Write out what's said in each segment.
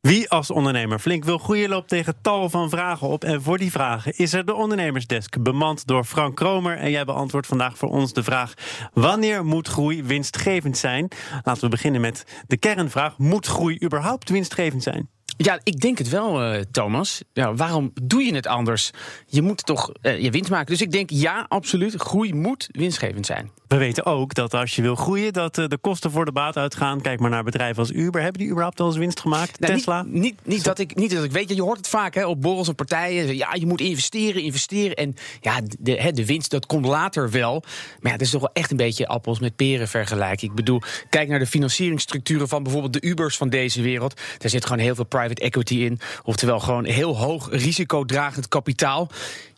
Wie als ondernemer flink wil groeien, loopt tegen tal van vragen op. En voor die vragen is er de ondernemersdesk, bemand door Frank Kromer. En jij beantwoordt vandaag voor ons de vraag: wanneer moet groei winstgevend zijn? Laten we beginnen met de kernvraag: moet groei überhaupt winstgevend zijn? Ja, ik denk het wel, uh, Thomas. Ja, waarom doe je het anders? Je moet toch uh, je winst maken. Dus ik denk ja, absoluut. Groei moet winstgevend zijn. We weten ook dat als je wil groeien, dat uh, de kosten voor de baat uitgaan. Kijk maar naar bedrijven als Uber. Hebben die überhaupt al eens winst gemaakt? Nou, Tesla? Niet, niet, niet, dat ik, niet dat ik weet. Je hoort het vaak hè, op borrels en partijen. Ja, je moet investeren, investeren. En ja, de, hè, de winst, dat komt later wel. Maar ja, dat is toch wel echt een beetje appels met peren vergelijken. Ik bedoel, kijk naar de financieringsstructuren van bijvoorbeeld de Ubers van deze wereld. Daar zit gewoon heel veel private equity in. Oftewel gewoon heel hoog risicodragend kapitaal.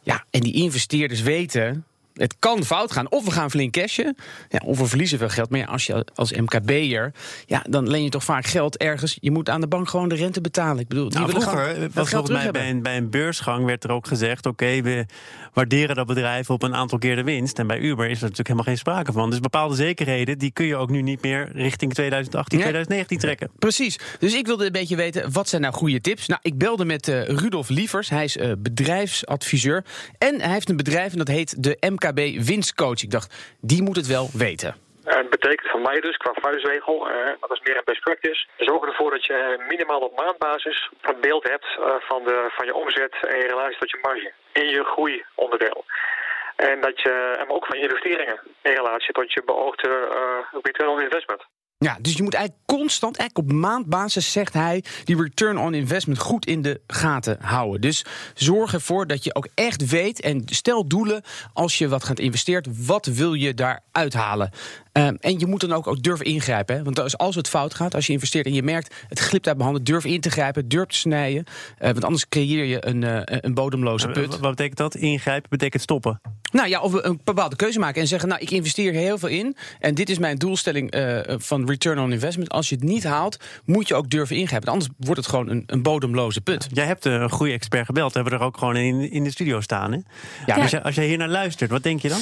Ja, en die investeerders weten het kan fout gaan. Of we gaan flink cashen, ja, of we verliezen veel geld. Maar ja, als je als MKB'er, ja, dan leen je toch vaak geld ergens. Je moet aan de bank gewoon de rente betalen. Ik bedoel, die nou, willen vroeger, was volgens mij bij een, bij een beursgang werd er ook gezegd... oké, we waarderen dat bedrijf op een aantal keer de winst. En bij Uber is er natuurlijk helemaal geen sprake van. Dus bepaalde zekerheden, die kun je ook nu niet meer... richting 2018, ja. 2019 trekken. Precies. Dus ik wilde een beetje weten, wat zijn nou goede tips? Nou, ik belde met uh, Rudolf Lievers. Hij is uh, bedrijfsadviseur. En hij heeft een bedrijf en dat heet de MKB Winstcoach. Ik dacht, die moet het wel weten. Het betekent voor mij dus, qua vuistregel, uh, dat is meer een best practice, zorg ervoor dat je minimaal op maandbasis een beeld hebt van, de, van je omzet en relatie tot je marge in je groeionderdeel. En dat je, maar ook van je investeringen in relatie tot je beoogde return on investment. Ja, dus je moet eigenlijk constant, eigenlijk op maandbasis, zegt hij, die return on investment goed in de gaten houden. Dus zorg ervoor dat je ook echt weet en stel doelen als je wat gaat investeren. Wat wil je daar uithalen? Um, en je moet dan ook, ook durven ingrijpen. Hè? Want als, als het fout gaat, als je investeert en je merkt het glipt uit mijn handen, durf in te grijpen, durf te snijden. Uh, want anders creëer je een, uh, een bodemloze put. Wat betekent dat? Ingrijpen betekent stoppen? Nou ja, of een bepaalde keuze maken en zeggen: Nou, ik investeer heel veel in. En dit is mijn doelstelling uh, van return on investment. Als je het niet haalt, moet je ook durven ingrijpen. Anders wordt het gewoon een, een bodemloze put. Jij hebt een goede expert gebeld. We hebben er ook gewoon in, in de studio staan. Hè? Ja, ja. Als, je, als jij hier naar luistert, wat denk je dan?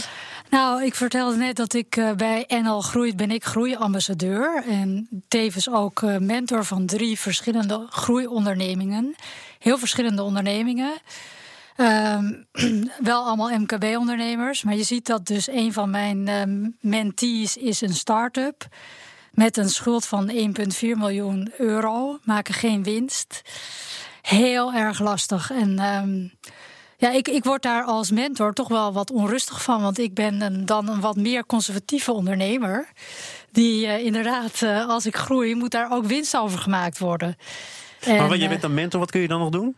Nou, ik vertelde net dat ik uh, bij NL Groeit ben ik groeiambassadeur. En tevens ook uh, mentor van drie verschillende groeiondernemingen. Heel verschillende ondernemingen. Um, wel allemaal MKB-ondernemers. Maar je ziet dat dus een van mijn um, mentees is een start-up. Met een schuld van 1,4 miljoen euro. Maken geen winst. Heel erg lastig. En... Um, ja, ik, ik word daar als mentor toch wel wat onrustig van. Want ik ben een, dan een wat meer conservatieve ondernemer. Die uh, inderdaad, uh, als ik groei, moet daar ook winst over gemaakt worden. En, maar wat, je bent een mentor, wat kun je dan nog doen?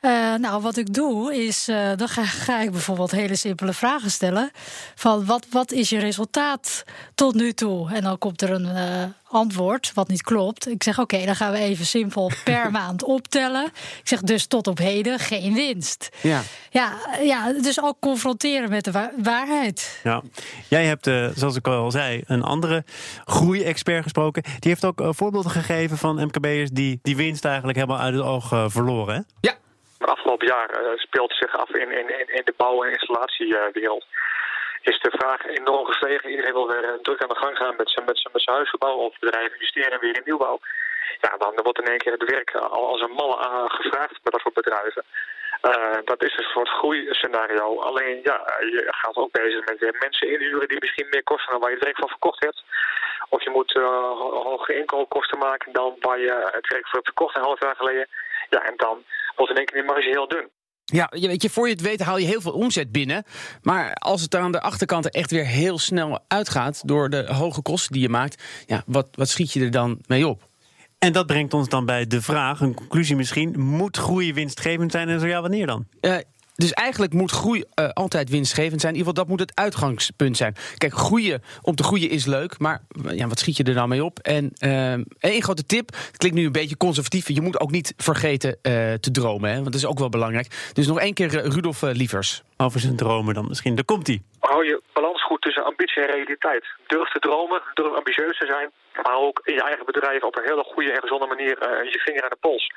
Uh, nou, wat ik doe is, uh, dan ga, ga, ik bijvoorbeeld hele simpele vragen stellen. Van wat, wat is je resultaat tot nu toe? En dan komt er een uh, antwoord wat niet klopt. Ik zeg oké, okay, dan gaan we even simpel per maand optellen. Ik zeg dus tot op heden geen winst. Ja, ja, ja dus ook confronteren met de wa waarheid. Ja. Jij hebt, zoals ik al zei, een andere groei-expert gesproken. Die heeft ook voorbeelden gegeven van MKB'ers die die winst eigenlijk helemaal uit het oog verloren. Hè? Ja. Uh, speelt zich af in, in, in de bouw- en installatiewereld. Is de vraag enorm gestegen. Iedereen wil weer uh, druk aan de gang gaan met zijn met met huisgebouw of bedrijven investeren weer in nieuwbouw. Ja, dan wordt in één keer het werk al als een malle gevraagd bij dat soort bedrijven. Dat is een soort groeiscenario. Alleen ja, je gaat ook bezig met mensen inhuren die misschien meer kosten dan waar je het werk van verkocht hebt. Of je moet uh, hoge inkoopkosten maken dan waar je het werk voor hebt verkocht een half jaar geleden. Ja, en dan wordt in één keer die marge heel dun. Ja, je weet je, voor je het weet haal je heel veel omzet binnen. Maar als het er aan de achterkant er echt weer heel snel uitgaat door de hoge kosten die je maakt, ja, wat, wat schiet je er dan mee op? En dat brengt ons dan bij de vraag, een conclusie misschien: moet groei winstgevend zijn en zo ja, wanneer dan? Uh, dus eigenlijk moet groei uh, altijd winstgevend zijn. In ieder geval, dat moet het uitgangspunt zijn. Kijk, groeien om te groeien is leuk, maar ja, wat schiet je er dan mee op? En uh, één grote tip, het klinkt nu een beetje conservatief. Je moet ook niet vergeten uh, te dromen, hè, want dat is ook wel belangrijk. Dus nog één keer Rudolf Lievers. Over zijn dromen dan misschien. Daar komt hij. Hou je balans goed tussen ambitie en realiteit. Durf te dromen, durf ambitieus te zijn. Maar ook in je eigen bedrijf op een hele goede en gezonde manier je vinger aan de pols.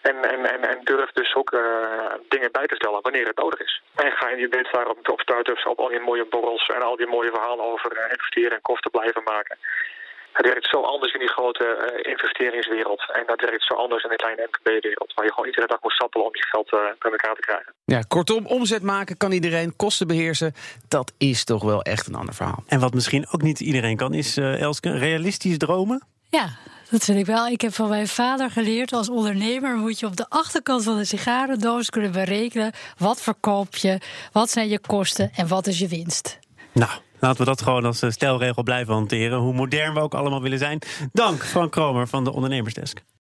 En, en, en, en durf dus ook uh, dingen bij te stellen wanneer het nodig is. En ga je bent daar op, op startups, op al die mooie borrels en al die mooie verhalen over uh, investeren en kosten blijven maken. Het werkt zo anders in die grote uh, investeringswereld. En dat werkt zo anders in de kleine MKB-wereld. Waar je gewoon iedere dag moet sappelen om je geld uh, bij elkaar te krijgen. Ja, kortom, omzet maken kan iedereen, kosten beheersen. Dat is toch wel echt een ander verhaal. En wat misschien ook niet iedereen kan, is uh, Elske, realistisch dromen? Ja, dat vind ik wel. Ik heb van mijn vader geleerd als ondernemer moet je op de achterkant van de sigarendoos kunnen berekenen wat verkoop je, wat zijn je kosten en wat is je winst. Nou, laten we dat gewoon als stelregel blijven hanteren. Hoe modern we ook allemaal willen zijn. Dank Frank Kromer van de Ondernemersdesk.